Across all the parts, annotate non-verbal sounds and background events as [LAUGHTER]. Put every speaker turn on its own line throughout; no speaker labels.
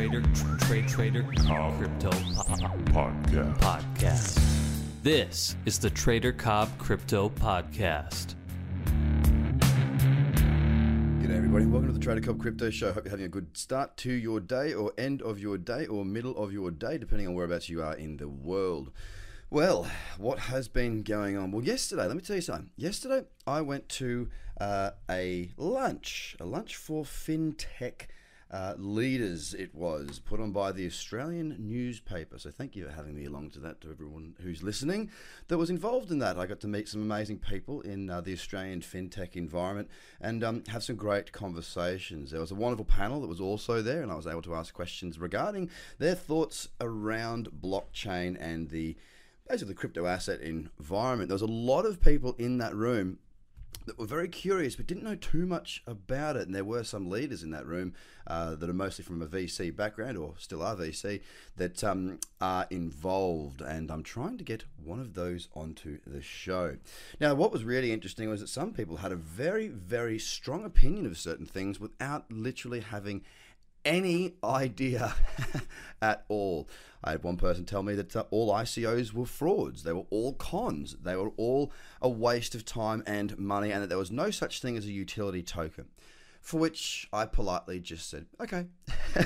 Trader Trade Trader Cobb Crypto Podcast. Podcast. This is the Trader Cobb Crypto Podcast.
G'day, everybody. Welcome to the Trader Cobb Crypto Show. Hope you're having a good start to your day, or end of your day, or middle of your day, depending on whereabouts you are in the world. Well, what has been going on? Well, yesterday, let me tell you something. Yesterday, I went to uh, a lunch, a lunch for fintech uh, leaders. It was put on by the Australian newspaper. So thank you for having me along to that. To everyone who's listening, that was involved in that. I got to meet some amazing people in uh, the Australian fintech environment and um, have some great conversations. There was a wonderful panel that was also there, and I was able to ask questions regarding their thoughts around blockchain and the basically the crypto asset environment. There was a lot of people in that room that were very curious but didn't know too much about it. And there were some leaders in that room uh, that are mostly from a VC background or still are VC that um, are involved. And I'm trying to get one of those onto the show. Now, what was really interesting was that some people had a very, very strong opinion of certain things without literally having any idea [LAUGHS] at all. I had one person tell me that uh, all ICOs were frauds. They were all cons. They were all a waste of time and money, and that there was no such thing as a utility token. For which I politely just said, okay. [LAUGHS]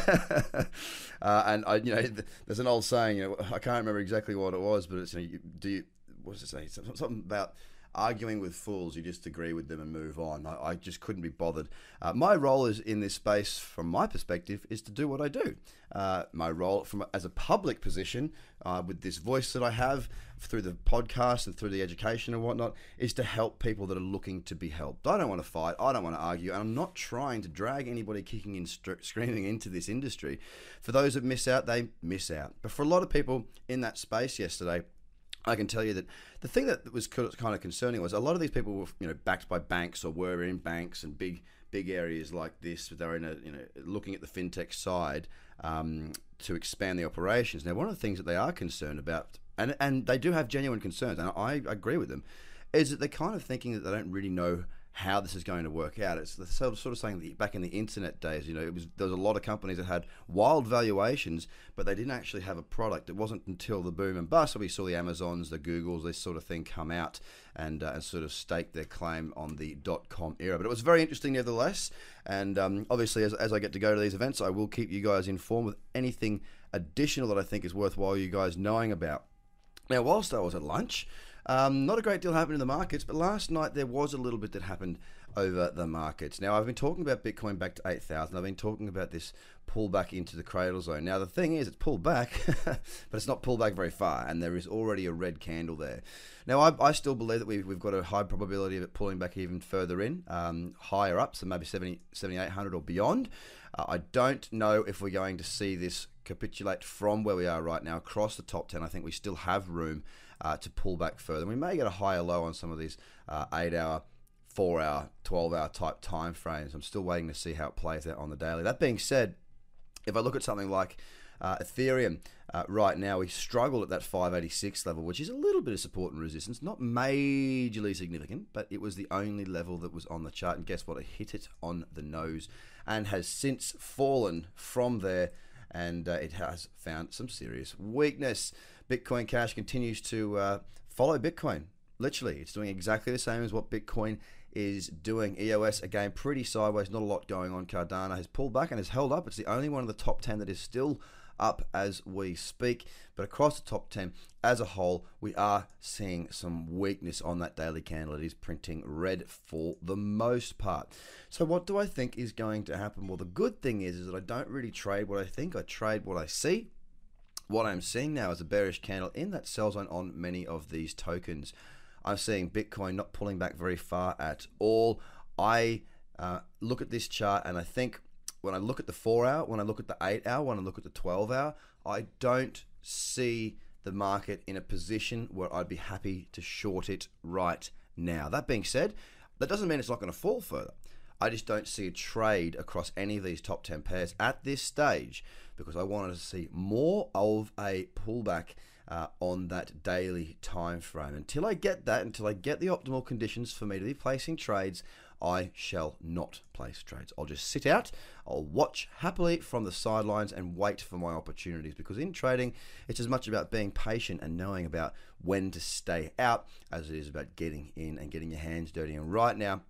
uh, and I, you know, there's an old saying. You know, I can't remember exactly what it was, but it's, you know, do you, what does it say? Something about arguing with fools, you just agree with them and move on. I, I just couldn't be bothered. Uh, my role is in this space, from my perspective, is to do what I do. Uh, my role from as a public position, uh, with this voice that I have through the podcast and through the education and whatnot, is to help people that are looking to be helped. I don't want to fight. I don't want to argue, and I'm not trying to drag anybody kicking and screaming into this industry. For those that miss out, they miss out. But for a lot of people in that space yesterday I can tell you that the thing that was kind of concerning was a lot of these people were, you know, backed by banks or were in banks and big, big areas like this. They were in a, you know, looking at the fintech side um, to expand the operations. Now, one of the things that they are concerned about, and and they do have genuine concerns, and I agree with them, is that they're kind of thinking that they don't really know how this is going to work out. It's the sort of, saying that back in the internet days, you know, it was there was a lot of companies that had wild valuations, but they didn't actually have a product. It wasn't until the boom and bust that we saw the Amazons, the Googles, this sort of thing come out and uh, and sort of stake their claim on the dot com era. But it was very interesting nevertheless, and um, obviously as, as I get to go to these events, I will keep you guys informed with anything additional that I think is worthwhile you guys knowing about. Now, whilst I was at lunch. Um, not a great deal happened in the markets, but last night there was a little bit that happened over the markets. Now, I've been talking about Bitcoin back to 8,000. I've been talking about this pullback into the cradle zone. Now, the thing is, it's pulled back, [LAUGHS] but it's not pulled back very far, and there is already a red candle there. Now, I, I still believe that we've, we've got a high probability of it pulling back even further in, um, higher up, so maybe 70, 7,800 or beyond. Uh, I don't know if we're going to see this capitulate from where we are right now across the top 10. I think we still have room uh, to pull back further. We may get a higher low on some of these uh, eight hour, four hour, 12 hour type time frames. I'm still waiting to see how it plays out on the daily. That being said, if I look at something like uh, Ethereum uh, right now, we struggle at that 586 level, which is a little bit of support and resistance. Not majorly significant, but it was the only level that was on the chart. And guess what? It hit it on the nose and has since fallen from there. And uh, it has found some serious weakness. Bitcoin Cash continues to uh, follow Bitcoin. Literally, it's doing exactly the same as what Bitcoin is doing. EOS again pretty sideways, not a lot going on. Cardano has pulled back and has held up. It's the only one of the top 10 that is still up as we speak. But across the top 10 as a whole, we are seeing some weakness on that daily candle. It is printing red for the most part. So, what do I think is going to happen? Well, the good thing is, is that I don't really trade what I think, I trade what I see what I'm seeing now is a bearish candle in that sell zone on many of these tokens. I'm seeing Bitcoin not pulling back very far at all. I uh, look at this chart and I think when I look at the four hour, when I look at the eight hour, when I look at the 12 hour, I don't see the market in a position where I'd be happy to short it right now. That being said, that doesn't mean it's not going to fall further. I just don't see a trade across any of these top 10 pairs at this stage because I wanted to see more of a pullback uh, on that daily time frame. Until I get that, until I get the optimal conditions for me to be placing trades, I shall not place trades. I'll just sit out, I'll watch happily from the sidelines and wait for my opportunities because in trading, it's as much about being patient and knowing about when to stay out as it is about getting in and getting your hands dirty. And right now,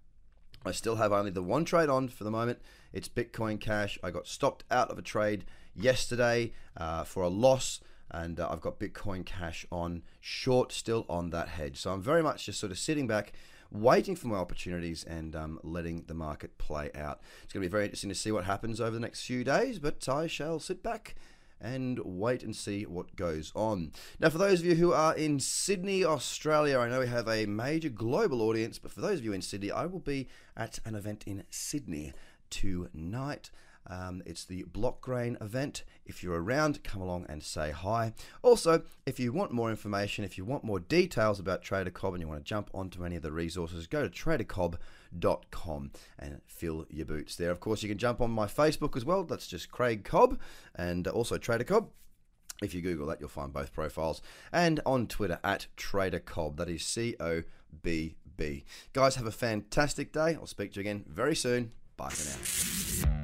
I still have only the one trade on for the moment. It's Bitcoin Cash. I got stopped out of a trade yesterday uh, for a loss and uh, I've got Bitcoin Cash on short still on that hedge. So I'm very much just sort of sitting back, waiting for my opportunities and um, letting the market play out. It's going to be very interesting to see what happens over the next few days, but I shall sit back and wait and see what goes on. Now, for those of you who are in Sydney, Australia, I know we have a major global audience, but for those of you in Sydney, I will be at an event in Sydney tonight. Um, it's the Block Grain event. If you're around, come along and say hi. Also, if you want more information, if you want more details about Trader Cobb and you want to jump onto any of the resources, go to tradercobb.com and fill your boots there. Of course, you can jump on my Facebook as well. That's just Craig Cobb and also Trader Cobb. If you Google that, you'll find both profiles. And on Twitter at Trader Cobb. That is C O B B. Guys, have a fantastic day. I'll speak to you again very soon. Bye for now